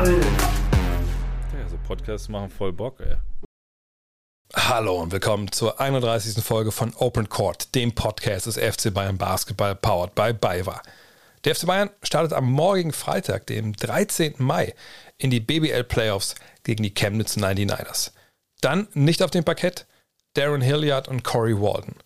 Ball. Ja, so Podcasts machen voll Bock, ey. Hallo und willkommen zur 31. Folge von Open Court, dem Podcast des FC Bayern Basketball powered by BayWa. Der FC Bayern startet am morgigen Freitag, dem 13. Mai, in die BBL Playoffs gegen die Chemnitz 99ers. Dann nicht auf dem Parkett Darren Hilliard und Corey Walden.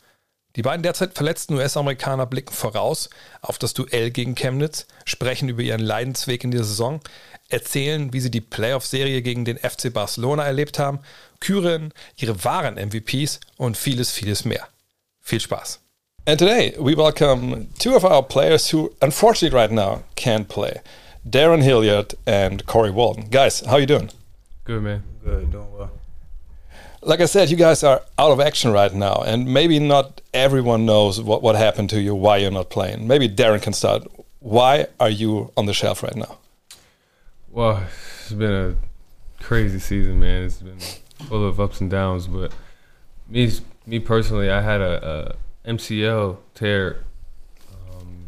Die beiden derzeit verletzten US-Amerikaner blicken voraus auf das Duell gegen Chemnitz, sprechen über ihren Leidensweg in dieser Saison, erzählen, wie sie die Playoff-Serie gegen den FC Barcelona erlebt haben, küren ihre wahren MVPs und vieles, vieles mehr. Viel Spaß. And today we welcome two of our players who unfortunately right now can't play. Darren Hilliard and Corey Walden. Guys, how you doing? Good man. Good, doing well. like I said, you guys are out of action right now, and maybe not everyone knows what, what happened to you, why you're not playing. Maybe Darren can start. Why are you on the shelf right now? Well, it's been a crazy season, man. It's been full of ups and downs. But me, me personally, I had a, a MCL tear um,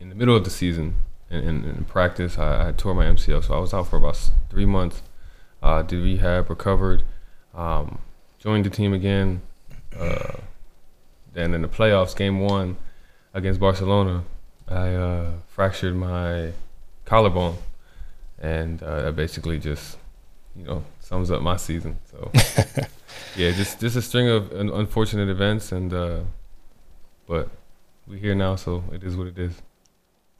in the middle of the season. In, in, in practice, I, I, tore my MCL, so I was out for about three months. Uh, did rehab, recovered, um, joined the team again. Uh, then in the playoffs, game one against Barcelona, I uh, fractured my collarbone, and uh, that basically just, you know, sums up my season. So, yeah, just just a string of unfortunate events, and uh, but we're here now, so it is what it is.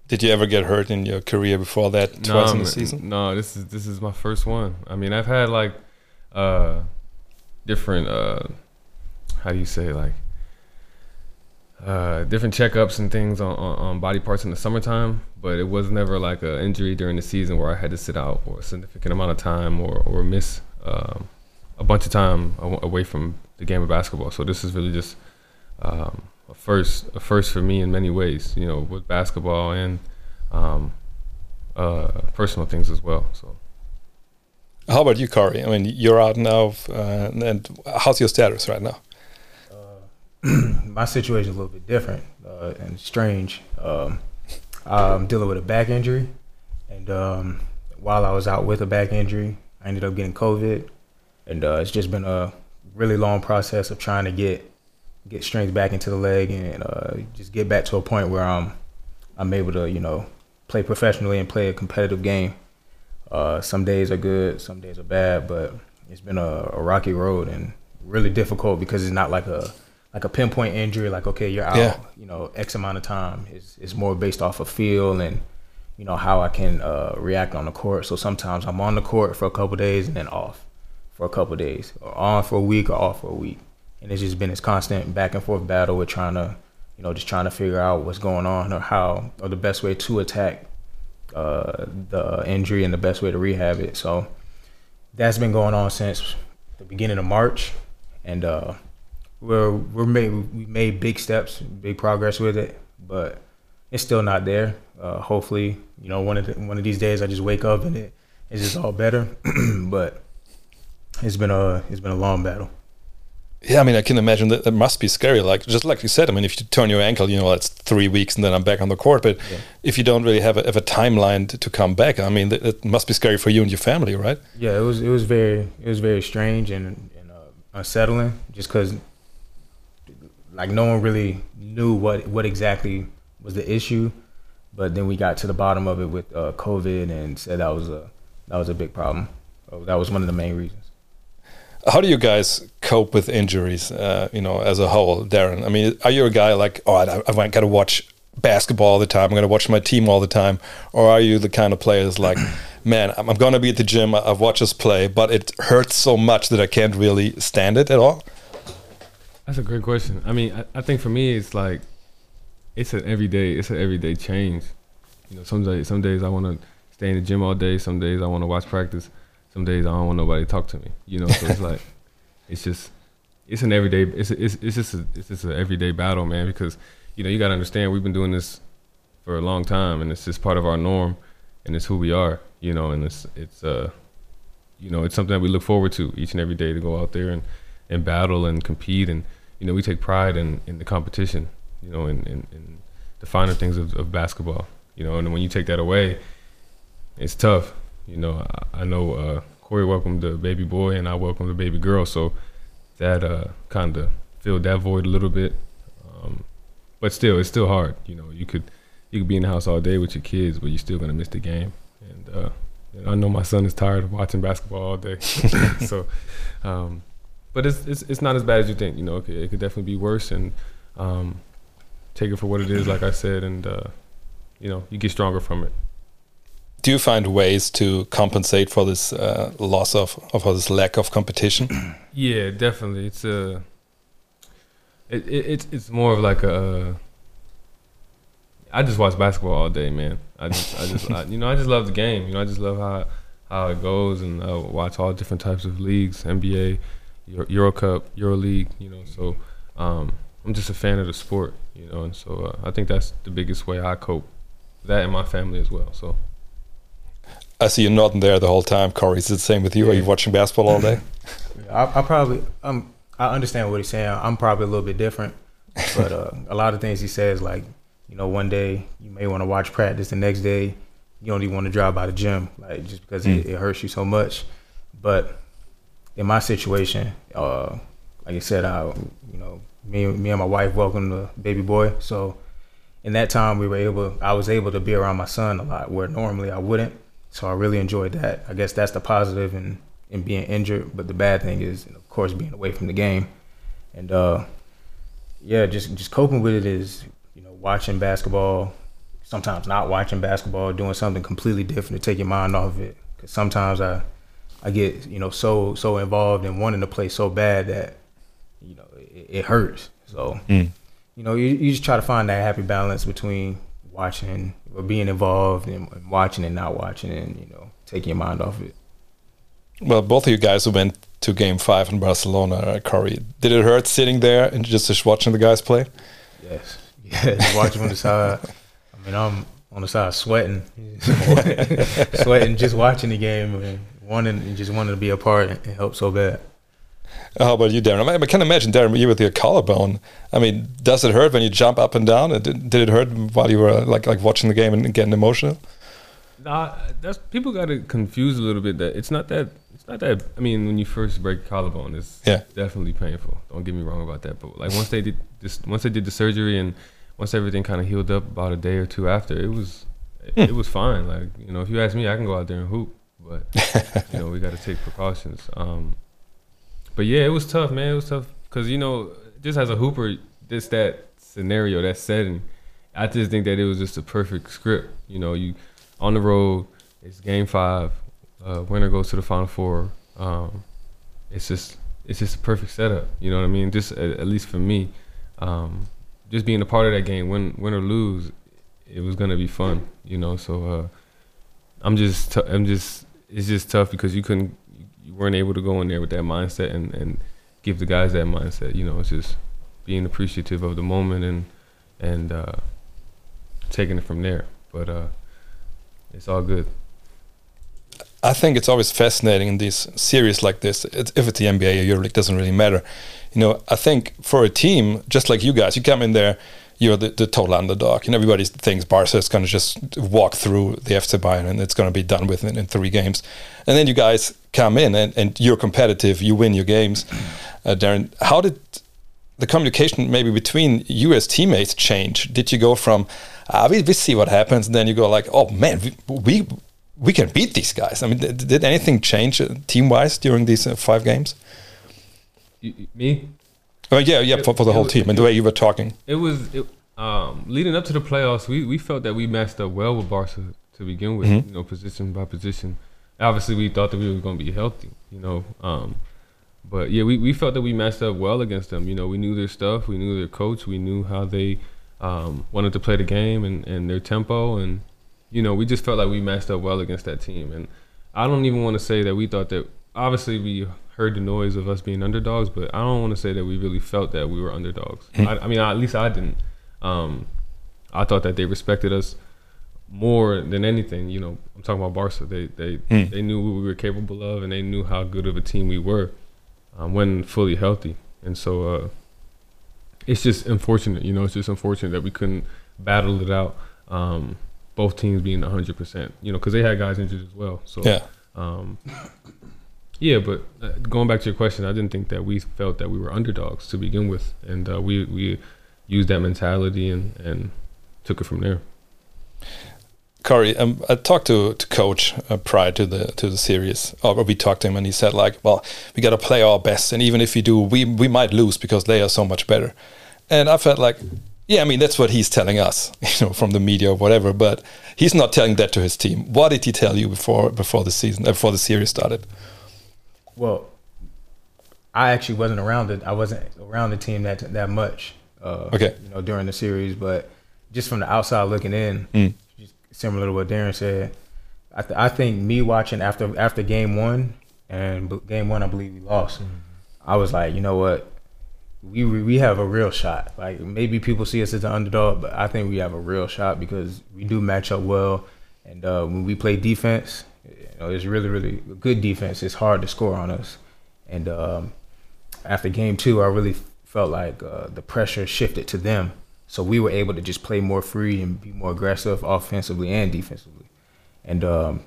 Did you ever get hurt in your career before that? Twice no, in the season? No, this is this is my first one. I mean, I've had like uh, different uh, how do you say like uh, different checkups and things on, on, on, body parts in the summertime, but it was never like an injury during the season where I had to sit out for a significant amount of time or, or miss um, a bunch of time away from the game of basketball. So this is really just um, a first, a first for me in many ways, you know, with basketball and um, uh, personal things as well. So. How about you, Corey? I mean, you're out now, uh, and how's your status right now? My situation is a little bit different uh, and strange. Um, I'm dealing with a back injury, and um, while I was out with a back injury, I ended up getting COVID, and uh, it's just been a really long process of trying to get get strength back into the leg and uh, just get back to a point where I'm I'm able to you know play professionally and play a competitive game. Uh, some days are good, some days are bad, but it's been a, a, rocky road and really difficult because it's not like a like a pinpoint injury. Like okay, you're out, yeah. you know, X amount of time. It's it's more based off of feel and you know how I can uh, react on the court. So sometimes I'm on the court for a couple days and then off for a couple days, or on for a week or off for a week, and it's just been this constant back and forth battle with trying to you know just trying to figure out what's going on or how or the best way to attack uh, the injury and the best way to rehab it. So that's been going on since the beginning of March, and uh, we're we're made we made big steps, big progress with it, but it's still not there. Uh, hopefully, you know, one of the, one of these days I just wake up and it it's just all better. but it's been a it's been a long battle. Yeah, I mean, I can imagine that that must be scary. Like just like you said, I mean, if you turn your ankle, you know, it's three weeks and then I'm back on the court. But yeah. if you don't really have a, have a timeline to, to, come back, I mean, it must be scary for you and your family, right? Yeah, it was it was very it was very strange and, and uh, unsettling, just because like no one really knew what what exactly was the issue. But then we got to the bottom of it with uh, COVID and said that was a that was a big problem. So that was one of the main reasons. How do you guys cope with injuries? Uh, you know, as a whole, Darren. I mean, are you a guy like, oh, I, I got to watch basketball all the time. I'm going to watch my team all the time, or are you the kind of player that's like, man, I'm, I'm going to be at the gym. I've watched us play, but it hurts so much that I can't really stand it at all. That's a great question. I mean, I, I think for me, it's like, it's an everyday, it's an everyday change. You know, some days, some days I want to stay in the gym all day. Some days I want to watch practice some days I don't want nobody to talk to me. You know, so it's like it's just it's an everyday it's it's it's just a, it's just an everyday battle, man. Because you know you got to understand we've been doing this for a long time, and it's just part of our norm, and it's who we are. You know, and it's it's uh you know it's something that we look forward to each and every day to go out there and and battle and compete, and you know we take pride in in the competition. You know, in in, in the finer things of, of basketball. You know, and when you take that away, it's tough You know, I, I know uh, Corey welcomed the baby boy and I welcomed the baby girl, so that uh, kind of filled that void a little bit. Um, but still, it's still hard. You know, you could you could be in the house all day with your kids, but you're still gonna miss the game. And uh, I know my son is tired of watching basketball all day. so, um, but it's, it's it's not as bad as you think. You know, it could, it could definitely be worse, and um, take it for what it is, like I said, and uh, you know, you get stronger from it. Do you find ways to compensate for this uh, loss of, of this lack of competition? Yeah, definitely. It's a it, it, it's it's more of like a. I just watch basketball all day, man. I just I just I, you know I just love the game. You know I just love how how it goes, and I watch all different types of leagues, NBA, Euro, Euro Cup, Euro League. You know, so um, I'm just a fan of the sport. You know, and so uh, I think that's the biggest way I cope. That and my family as well. So. I see you nodding there the whole time, Corey. Is it the same with you? Yeah. Are you watching basketball all day? I, I probably um I understand what he's saying. I'm probably a little bit different, but uh, a lot of things he says, like you know, one day you may want to watch practice, the next day you don't even want to drive by the gym, like just because mm. it, it, hurts you so much. But in my situation, uh, like I said, I you know me me and my wife welcomed the baby boy, so in that time we were able I was able to be around my son a lot where normally I wouldn't. So I really enjoyed that. I guess that's the positive in in being injured, but the bad thing is, of course, being away from the game. And uh, yeah, just just coping with it is you know watching basketball, sometimes not watching basketball, doing something completely different to take your mind off of it. Because sometimes I I get you know so so involved in wanting to play so bad that you know it, it hurts. So mm. you know you, you just try to find that happy balance between watching or being involved and, and watching and not watching and you know taking your mind off it. Well, both of you guys who went to Game Five in Barcelona, uh, Corey, did it hurt sitting there and just, just watching the guys play? Yes, yes, watching on the side. I mean, I'm on the side sweating, sweating just watching the game and wanting and just wanted to be a part and help so bad. How about you, Darren? I, mean, I can imagine, Darren, you with your collarbone. I mean, does it hurt when you jump up and down? Did, did it hurt while you were like like watching the game and getting emotional? Nah, that's people got it confused a little bit. That it's not that it's not that. I mean, when you first break collarbone, it's yeah. definitely painful. Don't get me wrong about that. But like once they did this, once they did the surgery and once everything kind of healed up about a day or two after, it was it, hmm. it was fine. Like you know, if you ask me, I can go out there and hoop, but you know, we got to take precautions. Um, but yeah, it was tough, man. It was tough because you know, just as a hooper, just that scenario, that setting, I just think that it was just a perfect script. You know, you on the road, it's game five, uh, winner goes to the final four. Um, it's just it's just a perfect setup. You know what I mean? Just at, at least for me, um, just being a part of that game, win win or lose, it was gonna be fun. You know, so uh, I'm just t- I'm just it's just tough because you couldn't you weren't able to go in there with that mindset and, and give the guys that mindset. You know, it's just being appreciative of the moment and and uh, taking it from there. But uh, it's all good. I think it's always fascinating in these series like this. It's, if it's the NBA or EuroLeague, doesn't really matter. You know, I think for a team just like you guys, you come in there, you're the, the total underdog, and everybody thinks Barca is going to just walk through the FC Bayern and it's going to be done with in, in three games. And then you guys come in and, and you're competitive, you win your games. Uh, Darren, how did the communication maybe between you as teammates change? Did you go from uh, we, we see what happens, and then you go like, oh man, we we, we can beat these guys. I mean, did, did anything change uh, team wise during these uh, five games? You, me? Oh yeah, yeah, it, for, for the whole was, team and the way you were talking. It was it, um, leading up to the playoffs. We we felt that we matched up well with Barca to begin with. Mm -hmm. You know, position by position. Obviously, we thought that we were going to be healthy. You know, um, but yeah, we, we felt that we matched up well against them. You know, we knew their stuff, we knew their coach, we knew how they um, wanted to play the game and, and their tempo. And, you know, we just felt like we matched up well against that team. And I don't even want to say that we thought that, obviously, we heard the noise of us being underdogs, but I don't want to say that we really felt that we were underdogs. I, I, mean, at least I didn't. Um, I thought that they respected us more than anything. You know, I'm talking about Barca. They they mm. they knew what we were capable of, and they knew how good of a team we were um, when fully healthy. And so, uh, it's just unfortunate, you know. It's just unfortunate that we couldn't battle it out. Um, both teams being 100 percent. You know, because they had guys injured as well. So Yeah. Yeah, but uh, going back to your question, I didn't think that we felt that we were underdogs to begin with, and uh, we we used that mentality and and took it from there. Corey, um, I talked to to coach uh, prior to the to the series, or we talked to him, and he said like, "Well, we got to play our best, and even if we do, we we might lose because they are so much better." And I felt like, yeah, I mean that's what he's telling us, you know, from the media or whatever. But he's not telling that to his team. What did he tell you before before the season, uh, before the series started? Well, I actually wasn't around it. I wasn't around the team that that much. Uh, Okay. You know, during the series, but just from the outside looking in, Mm. just similar to what Darren said, I, th- I think me watching after after game one and b- game one, I believe we lost. I was like, you know what, we we we have a real shot. Like maybe people see us as an underdog, but I think we have a real shot because we do match up well, and uh, when we play defense, know, it's really really good defense. It's hard to score on us, and um, after game two, I really felt like uh, the pressure shifted to them, so we were able to just play more free and be more aggressive offensively and defensively, and um,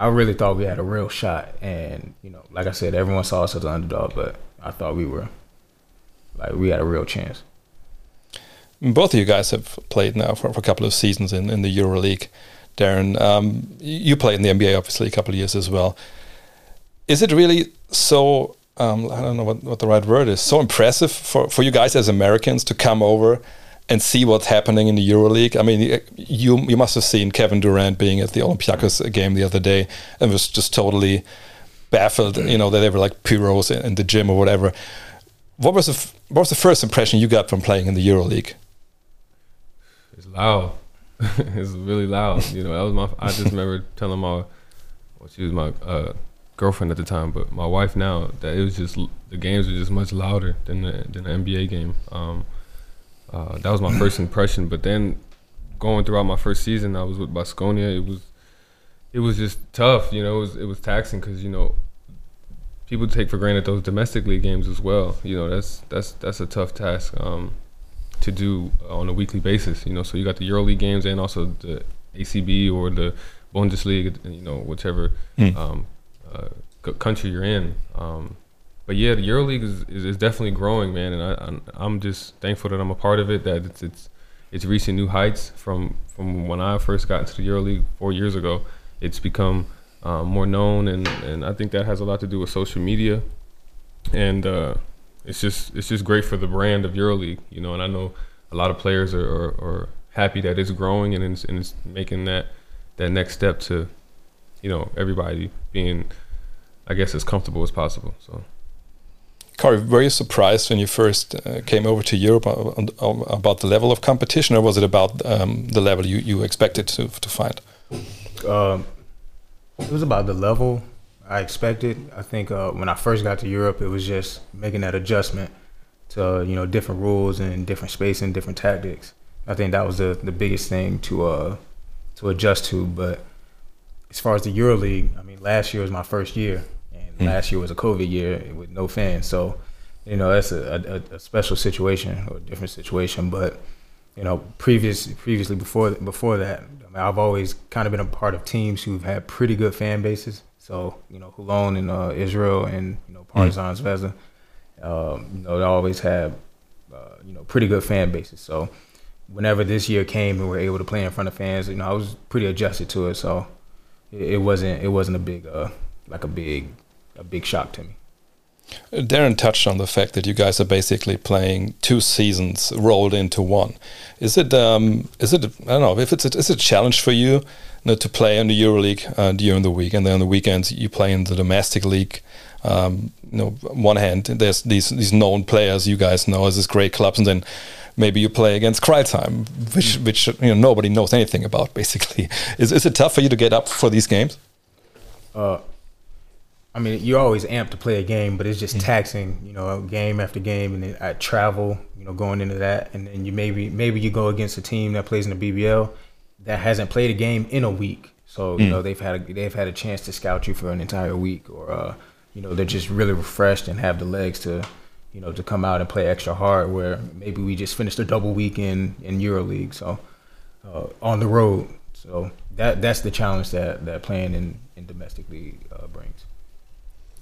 I really thought we had a real shot. And you know, like I said, everyone saw us as an underdog, but I thought we were like we had a real chance. Both of you guys have played now for, for a couple of seasons in, in the EuroLeague. Darren, um, you played in the NBA obviously a couple of years as well. Is it really so? Um, I don't know what, what the right word is. So impressive for, for you guys as Americans to come over and see what's happening in the EuroLeague. I mean, you you must have seen Kevin Durant being at the Olympiacos game the other day and was just totally baffled. You know that they were like pyros in, in the gym or whatever. What was the what was the first impression you got from playing in the EuroLeague? It's loud. it's really loud. You know, that was my. I just remember telling my, well, she was my uh, girlfriend at the time, but my wife now that it was just the games were just much louder than the than the NBA game. Um, uh, that was my first impression. But then going throughout my first season, I was with Basconia. It was it was just tough. You know, it was it was taxing because you know people take for granted those domestic league games as well. You know, that's that's that's a tough task. Um, to do on a weekly basis. You know, so you got the EuroLeague games and also the ACB or the Bundesliga. You know, whichever Mm. um, uh, country you're in. Um, but yeah, the EuroLeague is, is, is definitely growing, man, and I, I'm, I'm just thankful that I'm a part of it. That it's it's it's reaching new heights from from when I first got into the EuroLeague four years ago. It's become um, more known, and, and I think that has a lot to do with social media, and uh, it's just it's just great for the brand of EuroLeague, you know. And I know a lot of players are, are, are happy that it's growing and it's, and it's making that that next step to, you know, everybody being, I guess, as comfortable as possible. So. Corey, were you surprised when you first uh, came over to Europe uh, on- on- about the level of competition, or was it about um, the level you, you expected to to find? Um, it was about the level I expected. I think uh, when I first got to Europe, it was just making that adjustment to you know different rules and different space and different tactics. I think that was the, the biggest thing to uh, to adjust to. But as far as the EuroLeague, I mean, last year was my first year, and Mm. last year was a COVID year with no fans. So you know that's a, a, a special situation or a different situation. But you know, previous previously before before that, I mean, I've always kind of been a part of teams who've had pretty good fan bases. So you know, Holon in uh, Israel and you know Partizan Zvezda, um, you know, they always have uh, you know pretty good fan bases. So whenever this year came and we were able to play in front of fans, you know, I was pretty adjusted to it. So it, it wasn't it wasn't a big uh, like a big a big shock to me. Darren touched on the fact that you guys are basically playing two seasons rolled into one. Is it um, is it I don't know if it's a, is it a challenge for you, you know, to play in the EuroLeague uh, during the week and then on the weekends you play in the domestic league. Um, you know, on one hand there's these these known players you guys know as these great clubs, and then maybe you play against Crailsheim, which which you know nobody knows anything about. Basically, is is it tough for you to get up for these games? Uh, I mean, you're always amped to play a game, but it's just taxing, you know, game after game, and then I travel, you know, going into that, and then you maybe maybe you go against a team that plays in the BBL that hasn't played a game in a week, so you Mm. know they've had a, they've had a chance to scout you for an entire week, or uh, you know they're just really refreshed and have the legs to, you know, to come out and play extra hard. Where maybe we just finished a double week in in EuroLeague, so uh, on the road. So that that's the challenge that that playing in in domestic league uh, brings.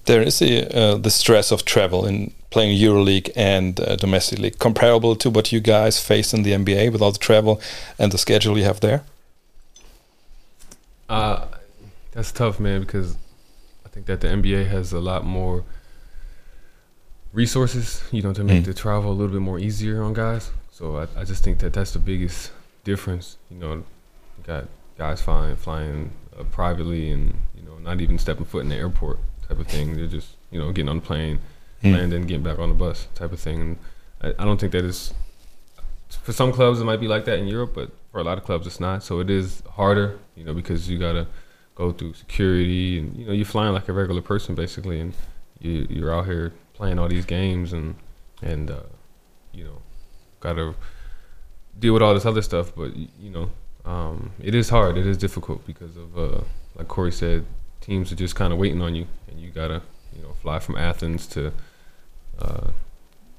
There is the uh, the stress of travel in playing EuroLeague and uh, domestic league, comparable to what you guys face in the NBA with all the travel and the schedule you have there. Uh, that's tough, man, because I think that the NBA has a lot more resources, you know, to make Mm. the travel a little bit more easier on guys. So I, I just think that that's the biggest difference. You know, got guys flying flying uh, privately and you know not even stepping foot in the airport type of thing. They're just you know getting on the plane, Mm. landing, getting back on the bus type of thing. And I, I don't think that is for some clubs it might be like that in Europe, but for a lot of clubs it's not. So it is harder, you know, because you gotta go through security and you know you're flying like a regular person basically, and you you're out here playing all these games and and uh, you know gotta deal with all this other stuff. But you know um, it is hard. It is difficult because of uh, like Corey said, teams are just kind of waiting on you, and you gotta you know fly from Athens to uh,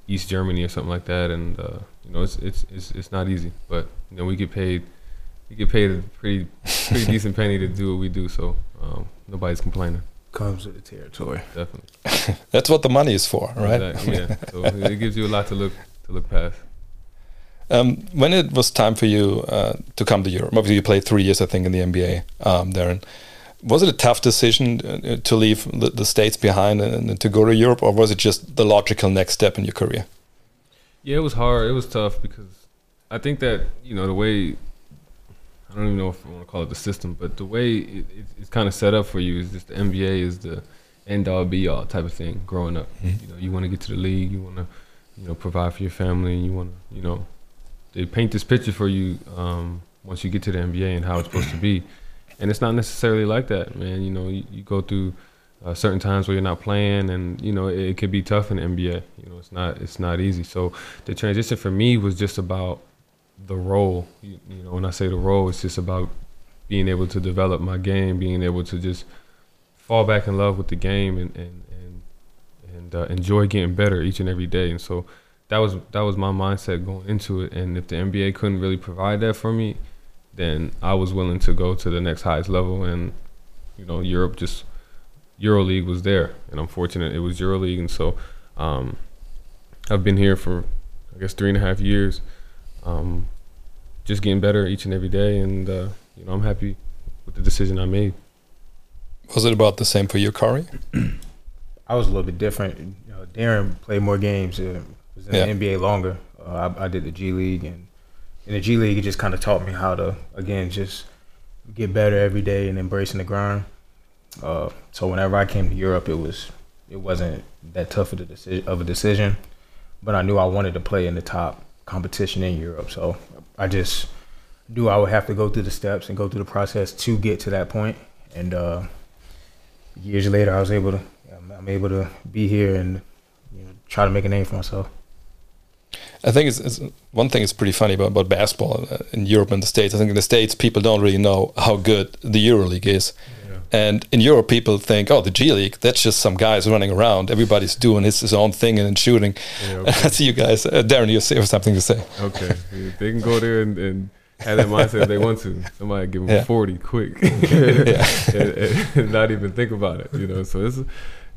East Germany or something like that, and uh, you know it's it's it's it's not easy. But you know we get paid. We get paid a pretty pretty decent penny to do what we do, so um, nobody's complaining. Comes with the territory. Definitely, That's what the money is for, right? Exactly, yeah. So it gives you a lot to look to look past. Um, when it was time for you uh, to come to Europe, obviously you played three years, I think, in the NBA, um, Darren. Was it a tough decision uh, to leave the, the states behind and to go to Europe, or was it just the logical next step in your career? Yeah, it was hard. It was tough because I think that you know the way I don't even know if I want to call it the system, but the way it, it, it's kind of set up for you is just the NBA is the end all be all type of thing. Growing up, Mhm. you know, you want to get to the league, you want to you know provide for your family, and you want to you know they paint this picture for you um, once you get to the NBA and how it's supposed to be, and it's not necessarily like that, man. You know, you, you go through uh, certain times where you're not playing, and you know it, it could be tough in the NBA. You know, it's not it's not easy. So the transition for me was just about the role. You, you know, when I say the role, it's just about being able to develop my game, being able to just fall back in love with the game, and and and, and uh, enjoy getting better each and every day. And so that was that was my mindset going into it. And if the NBA couldn't really provide that for me, then I was willing to go to the next highest level. And you know, Europe just EuroLeague was there, and I'm fortunate it was EuroLeague, and so um, I've been here for I guess three and a half years, um, just getting better each and every day, and uh, you know I'm happy with the decision I made. Was it about the same for you, Corey? I was a little bit different. You know, Darren played more games. Uh, was in Yeah. the NBA longer. Uh, I, I did the G League, and in the G League, it just kind of taught me how to again just get better every day and embracing the grind. Uh, so whenever I came to Europe, it was it wasn't that tough of a decision of a decision, but I knew I wanted to play in the top competition in Europe. So I just knew I would have to go through the steps and go through the process to get to that point. And uh, years later, I was able to I'm able to be here and you know try to make a name for myself. I think it's, it's one thing is pretty funny about, about basketball uh, in Europe and the States. I think in the States, people don't really know how good the EuroLeague is. And in Europe, people think, oh, the G League, that's just some guys running around. Everybody's doing his, his own thing and shooting. Yeah, I see you guys. Uh, Darren, you have something to say. Okay, they can go there and, and have that mindset if they want to. Somebody give them Yeah. forty quick, and, and not even think about it. You know, so it's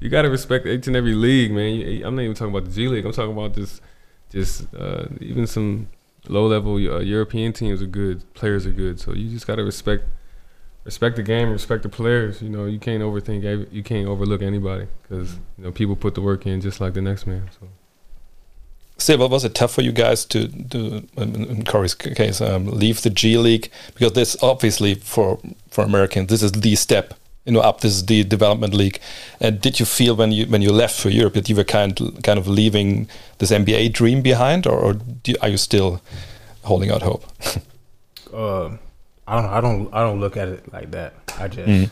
you got to respect each and every league, man. I'm not even talking about the G League. I'm talking about just just uh, even some low level uh, European teams are good. Players are good, so you just got to respect respect the game, respect the players. You know, you can't overthink, you can't overlook anybody because you know people put the work in just like the next man. So. But was it tough for you guys to, in in Corey's case, um, leave the G League? Because this obviously for for Americans, this is the step, you know, up. This is the development league. And did you feel when you when you left for Europe that you were kind kind of leaving this NBA dream behind, or, or do, are you still holding out hope? Uh, I don't know. I don't. I don't look at it like that. I just Mhm.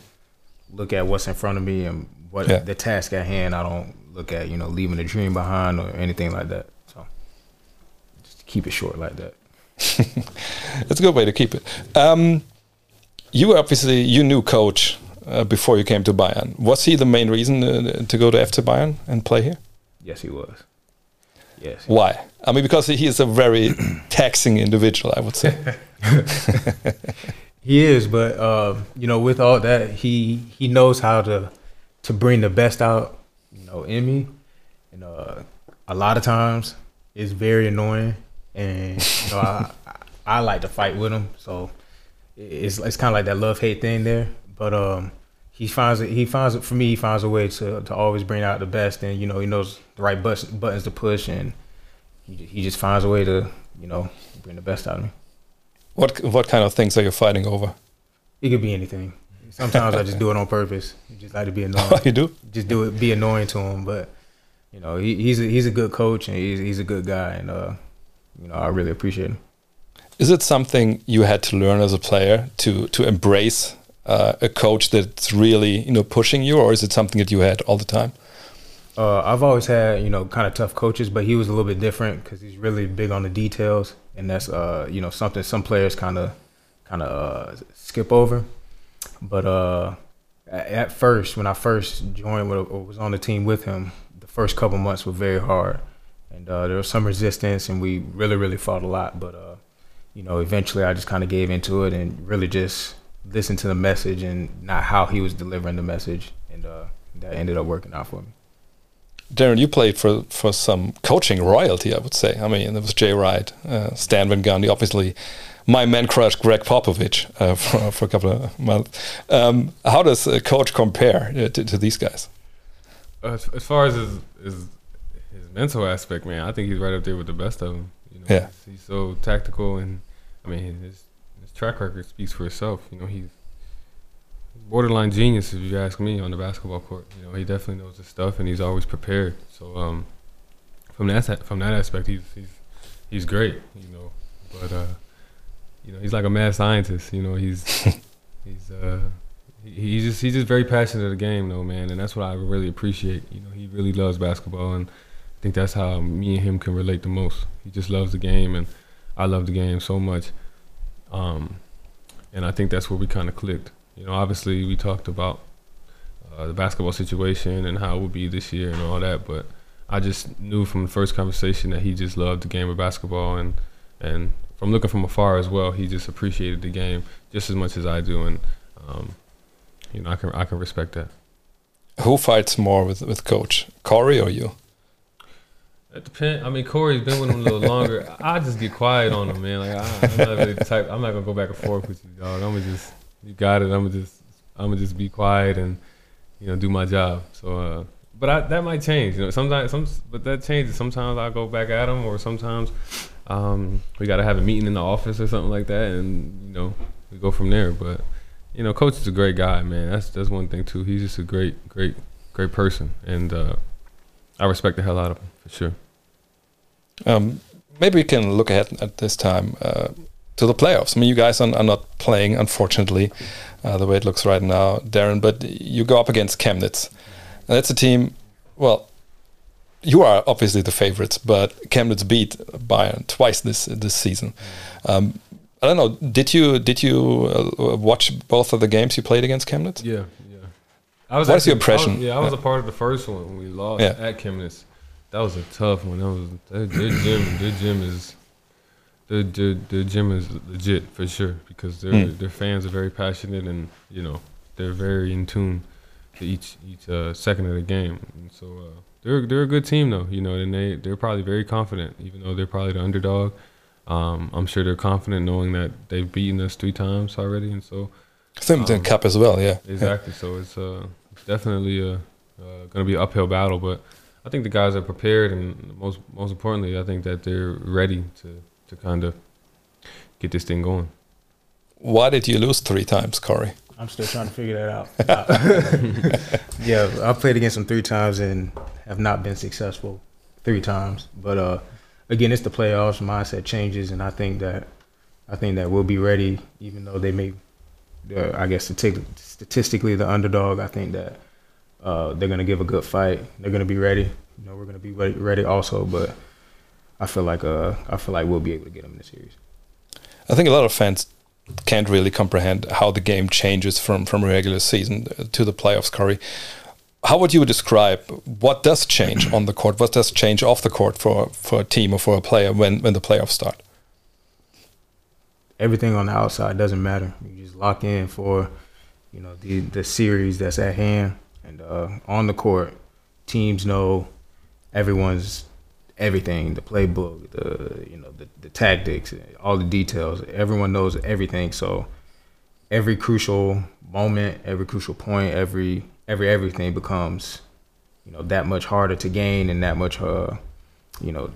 look at what's in front of me and what Yeah. the task at hand. I don't look at you know leaving a dream behind or anything like that. So just keep it short like that. That's a good way to keep it. Um, you obviously you knew coach uh, before you came to Bayern. Was he the main reason uh, to go to FC Bayern and play here? Yes, he was. Yes. Why? I mean, because he is a very taxing individual, I would say. He is, but uh, you know, with all that, he he knows how to to bring the best out, you know, in me. And uh, a lot of times, it's very annoying, and you know, I, I I like to fight with him, so it's it's kind of like that love hate thing there. But um, he finds it. He finds it for me. He finds a way to to always bring out the best, and you know, he knows the right buttons buttons to push, and he he just finds a way to you know bring the best out of me. What what kind of things are you fighting over? It could be anything. Sometimes I just do it on purpose. Just like to be annoying. you do? just do it, be annoying to him. But you know, he, he's a, he's a good coach and he's he's a good guy, and uh, you know, I really appreciate him. Is it something you had to learn as a player to to embrace uh, a coach that's really you know pushing you, or is it something that you had all the time? Uh, I've always had you know kind of tough coaches, but he was a little bit different because he's really big on the details, and that's uh, you know something some players kind of kind of uh, skip over. But uh, at, first, when I first joined with, or was on the team with him, the first couple months were very hard, and uh, there was some resistance, and we really really fought a lot. But you know, eventually, I just kind of gave into it and really just listened to the message and not how he was delivering the message, and uh, that ended up working out for me. Darren, you played for for some coaching royalty, I would say. I mean, there was Jay Wright, uh, Stan Van Gundy, obviously. My man crush, Gregg Popovich, uh, for, for a couple of months. Um, how does a coach compare uh, to, to these guys? As, as far as his, his his mental aspect, man, I think he's right up there with the best of them. You know, Yeah. he's, he's so tactical, and I mean his his track record speaks for itself. You know, he's borderline genius, if you ask me, on the basketball court. You know, he definitely knows his stuff, and he's always prepared. So, um, from that from that aspect, he's he's he's great. You know, but uh, you know, he's like a mad scientist. You know, he's he's uh he, he's just he's just very passionate of the game though man and that's what i really appreciate you know he really loves basketball and i think that's how me and him can relate the most he just loves the game and i love the game so much um and i think that's where we kind of clicked you know obviously we talked about uh, the basketball situation and how it would be this year and all that but i just knew from the first conversation that he just loved the game of basketball and and from looking from afar as well he just appreciated the game just as much as i do and um, you know, I can I can respect that. Who fights more with, with coach, Corey or you? It depends. I mean, Corey's been with him a little longer. I just get quiet on him, man. Like I, I'm not really the type. I'm not gonna go back and forth with you, dog. I'm gonna just you got it. I'm gonna just I'm gonna just be quiet and you know do my job. So, uh, but I, that might change. You know, sometimes some but that changes. Sometimes I go back at him, or sometimes um, we got to have a meeting in the office or something like that, and you know we go from there. But you know, coach is a great guy, man. That's that's one thing too. He's just a great, great, great person, and uh, I respect the hell out of him for sure. Um, maybe we can look ahead at this time uh, to the playoffs. I mean, you guys are, are not playing, unfortunately, uh, the way it looks right now, Darren. But you go up against Chemnitz, and that's a team. Well, you are obviously the favorites, but Chemnitz beat Bayern twice this this season. Um, I don't know. Did you did you uh, watch both of the games you played against Chemnitz? Yeah, yeah. I was What is your actually- I was- impression? yeah, I was a part of the first one when we lost Yeah. at Chemnitz. That was a tough one. That was their, their gym. Their gym is their, their, their gym is legit for sure because their Mm. their fans are very passionate and you know they're very in tune to each each uh, second of the game. And so uh, they're they're a good team though. You know, and they they're probably very confident even though they're probably the underdog. Um, I'm sure they're confident knowing that they've beaten us three times already, and so Thimpton Um, Cup as well. Yeah. Exactly. So it's uh, definitely a, uh, going to be an uphill battle, but I think the guys are prepared, and most most importantly, I think that they're ready to to kind of get this thing going. Why did you lose three times, Corey? I'm still trying to figure that out. yeah, I played against them three times and have not been successful three times. But uh, again, it's the playoffs. Mindset changes, and I think that I think that we'll be ready, even though they may, uh, I guess, statistically the underdog. I think that uh, they're gonna give a good fight. They're gonna be ready. You know, we're gonna be ready, also. But I feel like uh, I feel like we'll be able to get them in the series. I think a lot of fans can't really comprehend how the game changes from from regular season to the playoffs, Corey. how would you describe what does change on the court? What does change off the court for for a team or for a player when when the playoffs start? Everything on the outside doesn't matter. You just lock in for, you know, the the series that's at hand, and uh, on the court, teams know everyone's everything, the playbook, the you know the, the tactics, all the details. Everyone knows everything. So every crucial moment, every crucial point, every every everything becomes, you know, that much harder to gain and that much, uh, you know,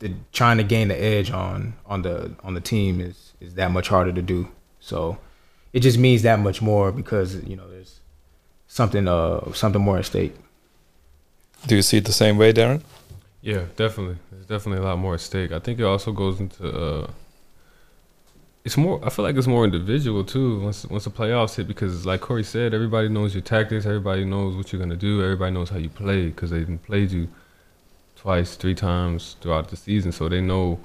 the, trying to gain the edge on on the on the team is is that much harder to do. So it just means that much more because you know there's something uh something more at stake. Do you see it the same way, Darren? Yeah, definitely. There's definitely a lot more at stake. I think it also goes into uh, it's more. I feel like it's more individual too. Once once the playoffs hit, because like Corey said, everybody knows your tactics. Everybody knows what you're gonna do. Everybody knows how you play because they've played you twice, three times throughout the season. So they know.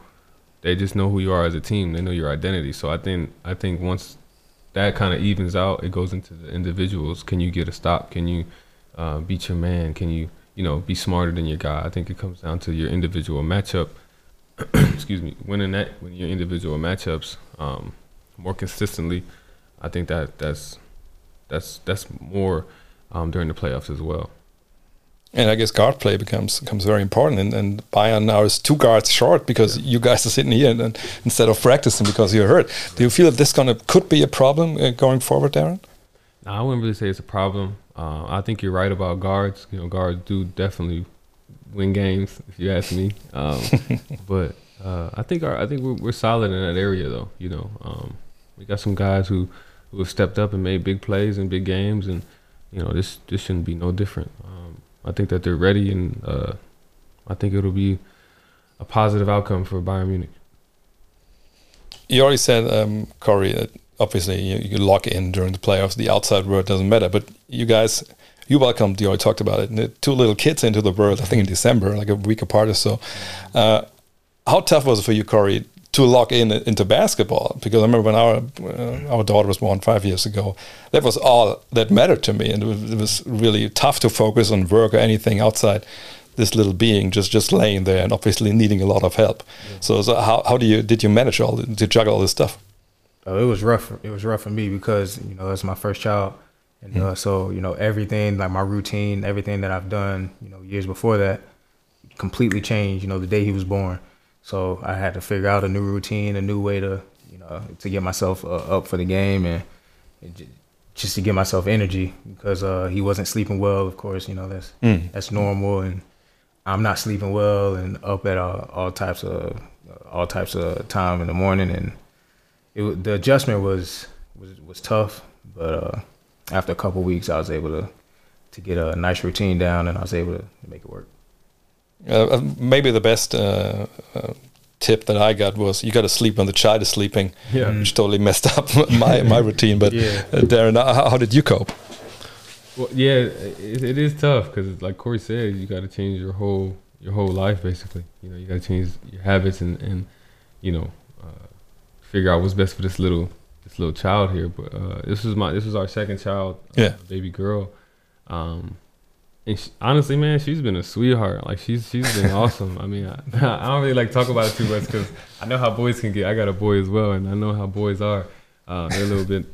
They just know who you are as a team. They know your identity. So I think I think once that kind of evens out, it goes into the individuals. Can you get a stop? Can you uh, beat your man? Can you you know be smarter than your guy? I think it comes down to your individual matchup excuse me, winning that when your individual matchups um, more consistently, I think that that's that's that's more um, during the playoffs as well. And I guess guard play becomes becomes very important. And, and Bayern now is two guards short because yeah. you guys are sitting here and, and, instead of practicing because you're hurt. Do you feel that this gonna could be a problem uh, going forward, Darren? No, I wouldn't really say it's a problem. Uh, I think you're right about guards. You know, guards do definitely win games, if you ask me. Um, but uh, I think our I think we're, we're, solid in that area, though. You know, um, we got some guys who who have stepped up and made big plays in big games, and you know this this shouldn't be no different. Um, I think that they're ready, and uh, I think it'll be a positive outcome for Bayern Munich. You already said, um, Corey. obviously, you, you lock in during the playoffs. The outside world doesn't matter, but you guys you welcomed, you already talked about it, two little kids into the world, I think in December, like a week apart or so. Uh, how tough was it for you, Corey, to lock in into basketball? Because I remember when our uh, our daughter was born five years ago, that was all that mattered to me, and it was, it was really tough to focus on work or anything outside this little being just just laying there and obviously needing a lot of help. Yeah. So, so how how do you did you manage all to juggle all this stuff? Oh, it was rough. It was rough for me because you know it's my first child and mm-hmm. uh, so, you know, everything like my routine, everything that I've done, you know, years before that, completely changed. You know, the day he was born. So I had to figure out a new routine, a new way to, you know, to get myself uh, up for the game and, and, just to get myself energy because uh, he wasn't sleeping well. Of course, you know that's mm. that's normal, and I'm not sleeping well and up at all, all types of all types of time in the morning, and it, the adjustment was was was tough, but uh, after a couple weeks, I was able to to get a nice routine down, and I was able to make it work. Uh, uh maybe the best uh, uh, tip that I got was you got to sleep when the child is sleeping, yeah. which totally messed up my my routine. But yeah. Uh, Darren, how, how, did you cope? Well, yeah, it, it is tough because, like Corey said, you got to change your whole your whole life basically. You know, you got to change your habits and and you know uh, figure out what's best for this little this little child here, but uh, this was my this was our second child, uh, yeah, baby girl. Um, and she, honestly, man, she's been a sweetheart. Like she's she's been awesome. I mean, I, I, don't really like talk about it too much because I know how boys can get. I got a boy as well, and I know how boys are. Uh, they're a little bit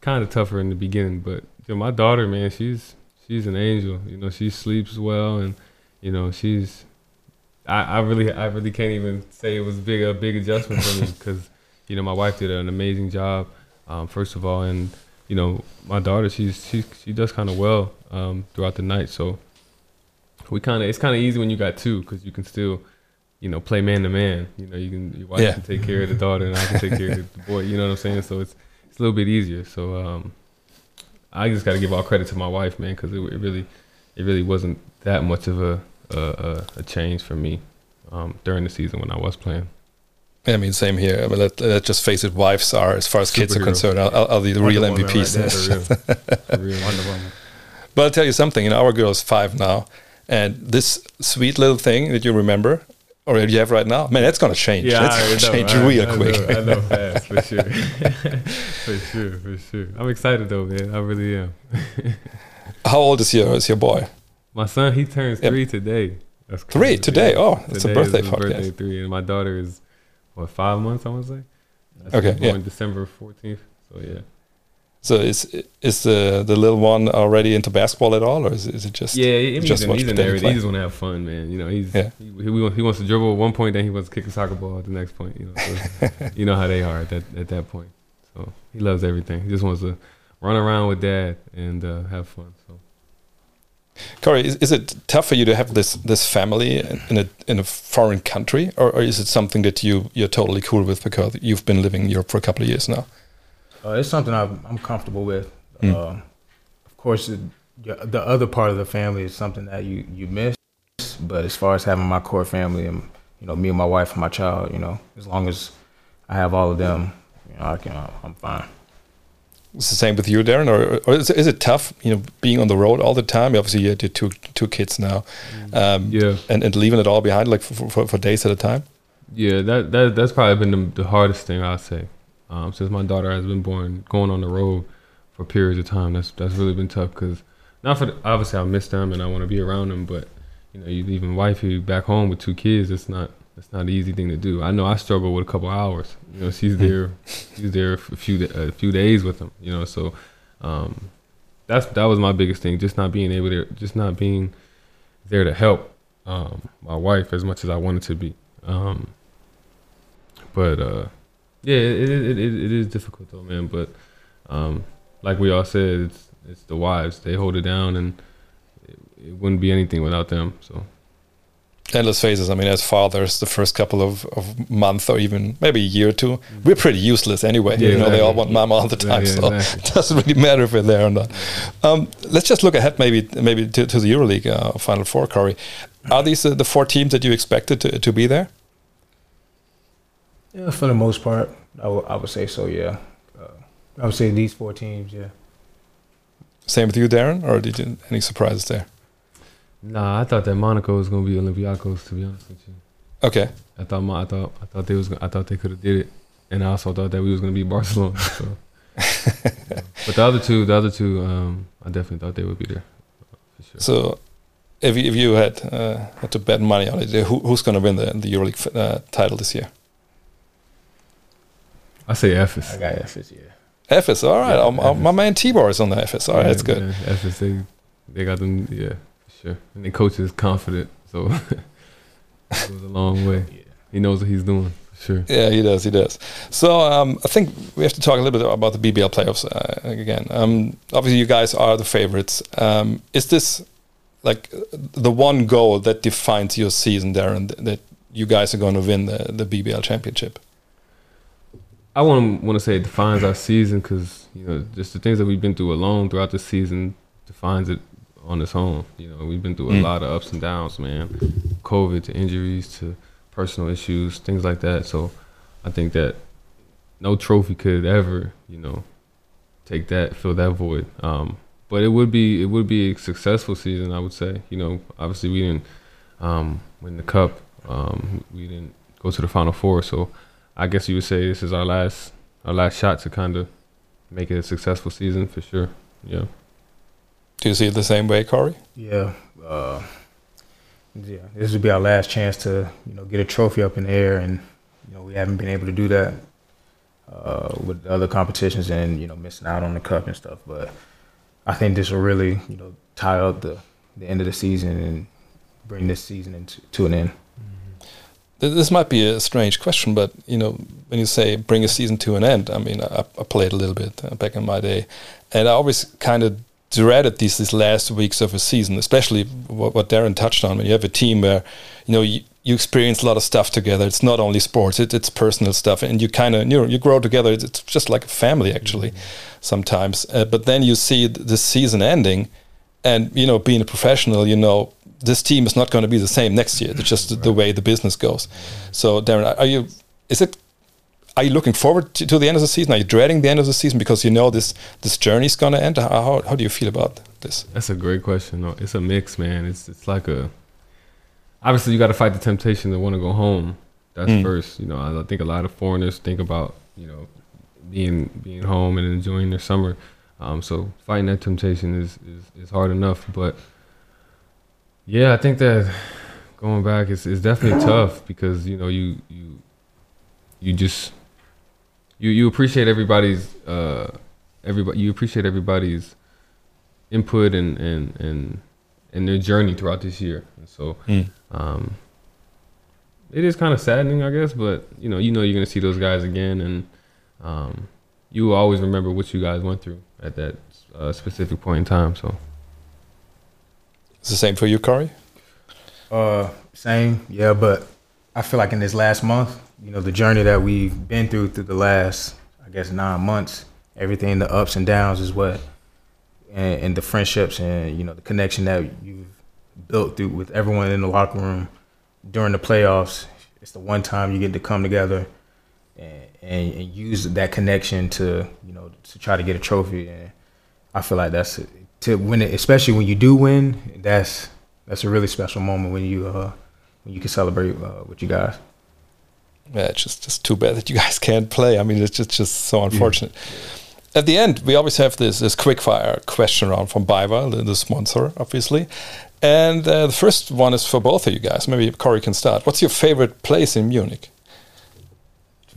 kind of tougher in the beginning, but you know, my daughter, man, she's she's an angel. You know, she sleeps well, and you know, she's. I, I really I really can't even say it was big a big adjustment for me because you know, my wife did an amazing job, um, first of all, and you know, my daughter, she's she she does kind of well um, throughout the night. So we kind of it's kind of easy when you got two because you can still, you know, play man to man. You know, you can your wife yeah. can take care of the daughter and I can take care of the boy. You know what I'm saying? So it's it's a little bit easier. So um, I just got to give all credit to my wife, man, because it, it, really it really wasn't that much of a a, a change for me um, during the season when I was playing. I mean, same here. I mean, let, let's just face it. Wives are, as far as kids are concerned, are, are the Wonder real Woman MVPs. Right real, real Wonder Woman. But I'll tell you something. You know, our girl is five now, and this sweet little thing that you remember, or you have right now, man, that's gonna change. Yeah, that's gonna change I, real I quick. Know, I know fast for sure, for sure, for sure. I'm excited though, man. I really am. How old is your is your boy? My son, he turns Yep. three today. That's Three today. Oh, it's a birthday is his podcast. Birthday three, and my daughter is what five months? I want to say. That's Okay, born yeah. December fourteenth. So yeah. So is is the the little one already into basketball at all, or is, is it just Yeah, he- just he's, in, watch he's in David play? He just want to have fun, man. You know, he's Yeah. he, he, wants, he wants to dribble at one point, then he wants to kick a soccer ball at the next point. You know, so you know how they are at that at that point. So he loves everything. He just wants to run around with dad and uh, have fun. So Corey? Is, is it tough for you to have this this family in a in a foreign country, or, or is it something that you you're totally cool with because you've been living in Europe for a couple of years now? Uh, it's something I'm, I'm comfortable with. Mm. Uh, of course, it, the the other part of the family is something that you, you miss. But as far as having my core family and you know me and my wife and my child, you know, as long as I have all of them, you know, I can I'm fine. It's the same with you, Darren, or, or is, it, is it tough? You know, being on the road all the time. Obviously, you had your two two kids now, um, yeah, and and leaving it all behind, like for, for, for days at a time. yeah, that that that's probably been the, the hardest thing I'd say. Um, since my daughter has been born, going on the road for periods of time, that's that's really been tough. Cause not for the, obviously I miss them and I want to be around them, but you know, you leaving wifey back home with two kids, it's not it's not an easy thing to do. I know I struggle with a couple hours. You know, she's there, she's there for a few a few days with them. You know, so um, that's that was my biggest thing, just not being able to, just not being there to help um, my wife as much as I wanted to be. Um, but uh, yeah, it, it, it, it is difficult though, man. But um, like we all said, it's it's the wives. They hold it down, and it, it wouldn't be anything without them. So And let's face it, I mean, as fathers, the first couple of, of months or even maybe a year or two, we're pretty useless anyway. Yeah, you know, they all want mom all the time, yeah, so exactly. it doesn't really matter if we're there or not. Um, let's just look ahead, maybe maybe to, to the EuroLeague uh, Final Four, Corey. Are these uh, the four teams that you expected to, to be there? Yeah, for the most part, I would I would say so. Yeah, uh, I would say these four teams. Yeah. Same with you, Darren, or did you any surprises there? Nah, I thought that Monaco was gonna be Olympiacos. To be honest with you, Okay, I thought my, I thought I thought they was gonna- I thought they could have did it, and I also thought that we was gonna be Barcelona. So. Yeah. But the other two, the other two, um, I definitely thought they would be there. For sure. so if you, if you had uh, had to bet money on it, who, who's going to win the the EuroLeague uh, title this year? I say Efes. I got Efes. Yeah. Efes, all right. Yeah, Um, um, my man Tibor is on the Efes. All right, that's good. Yeah, Efes, they, they got them, yeah, for sure. And the coach is confident, so it goes a long way. Yeah. He knows what he's doing, sure. Yeah, he does. He does. So um, I think we have to talk a little bit about the BBL playoffs uh, again. Um, obviously, you guys are the favorites. Um, is this like the one goal that defines your season, Darren? th- That you guys are going to win the, the BBL championship? I want want to say it defines our season because you know just the things that we've been through alone throughout the season defines it on its own. You know, we've been through a Mm. lot of ups and downs, man. COVID to injuries to personal issues, things like that. So I think that no trophy could ever, you know, take that fill that void. Um, but it would be it would be a successful season, I would say. You know, obviously we didn't um, win the cup. Um, we didn't go to the final four, so I guess you would say this is our last our last shot to kind of make it a successful season for sure. Yeah. Do you see it the same way, Corey? Yeah. Uh, yeah. This would be our last chance to, you know, get a trophy up in the air, and you know we haven't been able to do that uh, with other competitions, and you know missing out on the cup and stuff. But I think this will really, you know, tie up the the end of the season and bring this season into to an end. Th- This might be a strange question, but you know, when you say bring a season to an end, I mean, I, I played a little bit back in my day, and I always kind of dreaded these these last weeks of a season, especially what, what Darren touched on. When you have a team where, you know, you, you experience a lot of stuff together. It's not only sports; it, it's personal stuff, and you kind of you know you grow together. It's, it's just like a family, actually, mm-hmm. sometimes. Uh, but then you see th- the season ending, and you know, being a professional, you know, this team is not going to be the same next year. It's just the, the way the business goes. Mm-hmm. So, Darren, are you? Is it? Are you looking forward to, to the end of the season? Are you dreading the end of the season because you know this this journey is going to end? How, how do you feel about this? That's a great question. though. It's a mix, man. It's it's like a obviously you got to fight the temptation to want to go home. That's Mm. first. You know, I I think a lot of foreigners think about you know being being home and enjoying their summer. Um, so fighting that temptation is, is, is hard enough. But yeah, I think that going back is, is definitely tough because you know you you you just you you appreciate everybody's uh everybody you appreciate everybody's input and and and and their journey throughout this year. And so Mm. um, it is kind of saddening, I guess, but you know, you know, you're gonna see those guys again, and um, you will always remember what you guys went through at that uh, specific point in time. So It's the same for you, Corey. Uh, same, yeah. But I feel like in this last month, you know, the journey that we've been through through the last, I guess, nine months, everything, the ups and downs, is what, and, and the friendships and you know the connection that you've built through with everyone in the locker room during the playoffs. It's the one time you get to come together and, and, and use that connection to you know to try to get a trophy. And I feel like that's to win it, especially when you do win. That's that's a really special moment when you uh when you can celebrate uh, with you guys. Yeah, it's just just too bad that you guys can't play. I mean, it's just just so unfortunate. At the end, we always have this this quick fire question round from BayWa, the, the sponsor, obviously. And uh, the first one is for both of you guys. Maybe Corey can start. What's your favorite place in Munich?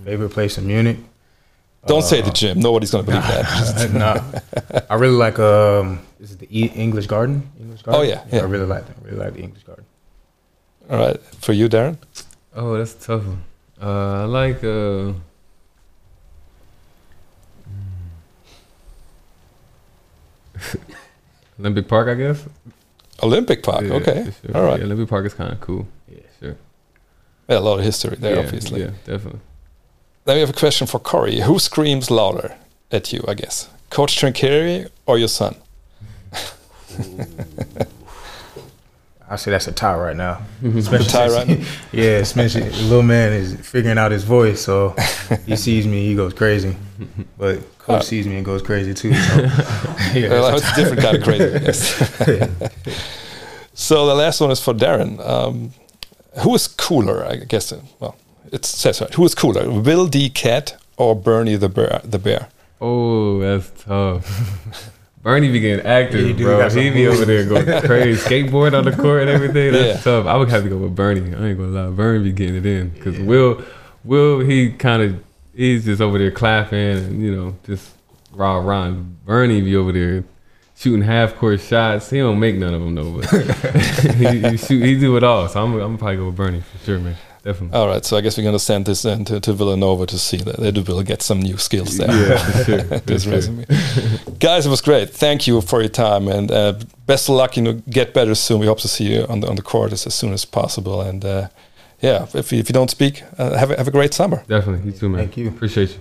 Favorite place in Munich? Don't say the gym. Nobody's going to believe that. no, I really like um is it the e- English Garden? English Garden. Oh, yeah, yeah. I really like that. I really like the English Garden. All right, for you, Darren. Oh, that's a tough one. Uh, I like uh, Olympic Park, I guess. Olympic Park. Yeah, okay, sure. all right. Yeah, Olympic Park is kind of cool. Yeah. Sure. Yeah, a lot of history there, yeah, obviously. Yeah, definitely. Then we have a question for Corey. Who screams louder at you? I guess Coach Trinchieri or your son? I say that's a tie right now. The tie right now? Yeah, especially the little man is figuring out his voice, so he sees me, he goes crazy. But coach Uh, sees me and goes crazy too. So, yeah, Well, that's it's a different kind of crazy. Yes. so the last one is for Darren. Um, who is cooler? I guess. uh, Well, it says right. Who is cooler, Will D. Cat or Bernie the bear? The bear. Oh, that's tough. Bernie be getting active, He do bro. He be over there going crazy, skateboard on the court and everything. That's Yeah. tough. I would have to go with Bernie. I ain't gonna lie, Bernie be getting it in because Will, Will, he kind of he's just over there clapping and you know just raw rhyme. Bernie be over there shooting half court shots. He don't make none of them though, but he, he shoot, he do it all. So I'm, I'm gonna probably go with Bernie for sure, man. Definitely. All right. So I guess we're gonna send this then to, to Villanova to see that they will get some new skills there. Yeah, sure. this resume. Guys, it was great. Thank you for your time and uh, best of luck. You know, get better soon. We hope to see you on the on the court as, as soon as possible. And uh, yeah, if you, if you don't speak, uh, have a, have a great summer. Definitely. You too, man. Thank you. Appreciate you.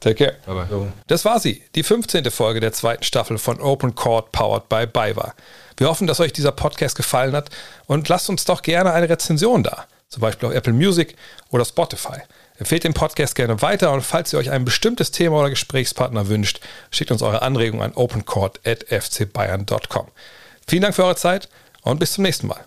Take care. Bye bye. Das war sie, die 15. Folge der zweiten Staffel von Open Court Powered by BayWa. Wir hoffen, dass euch dieser Podcast gefallen hat und lasst uns doch gerne eine Rezension da, zum Beispiel auf Apple Music oder Spotify. Empfehlt den Podcast gerne weiter und falls ihr euch ein bestimmtes Thema oder Gesprächspartner wünscht, schickt uns eure Anregungen an opencourt.fcbayern.com. Vielen Dank für eure Zeit und bis zum nächsten Mal.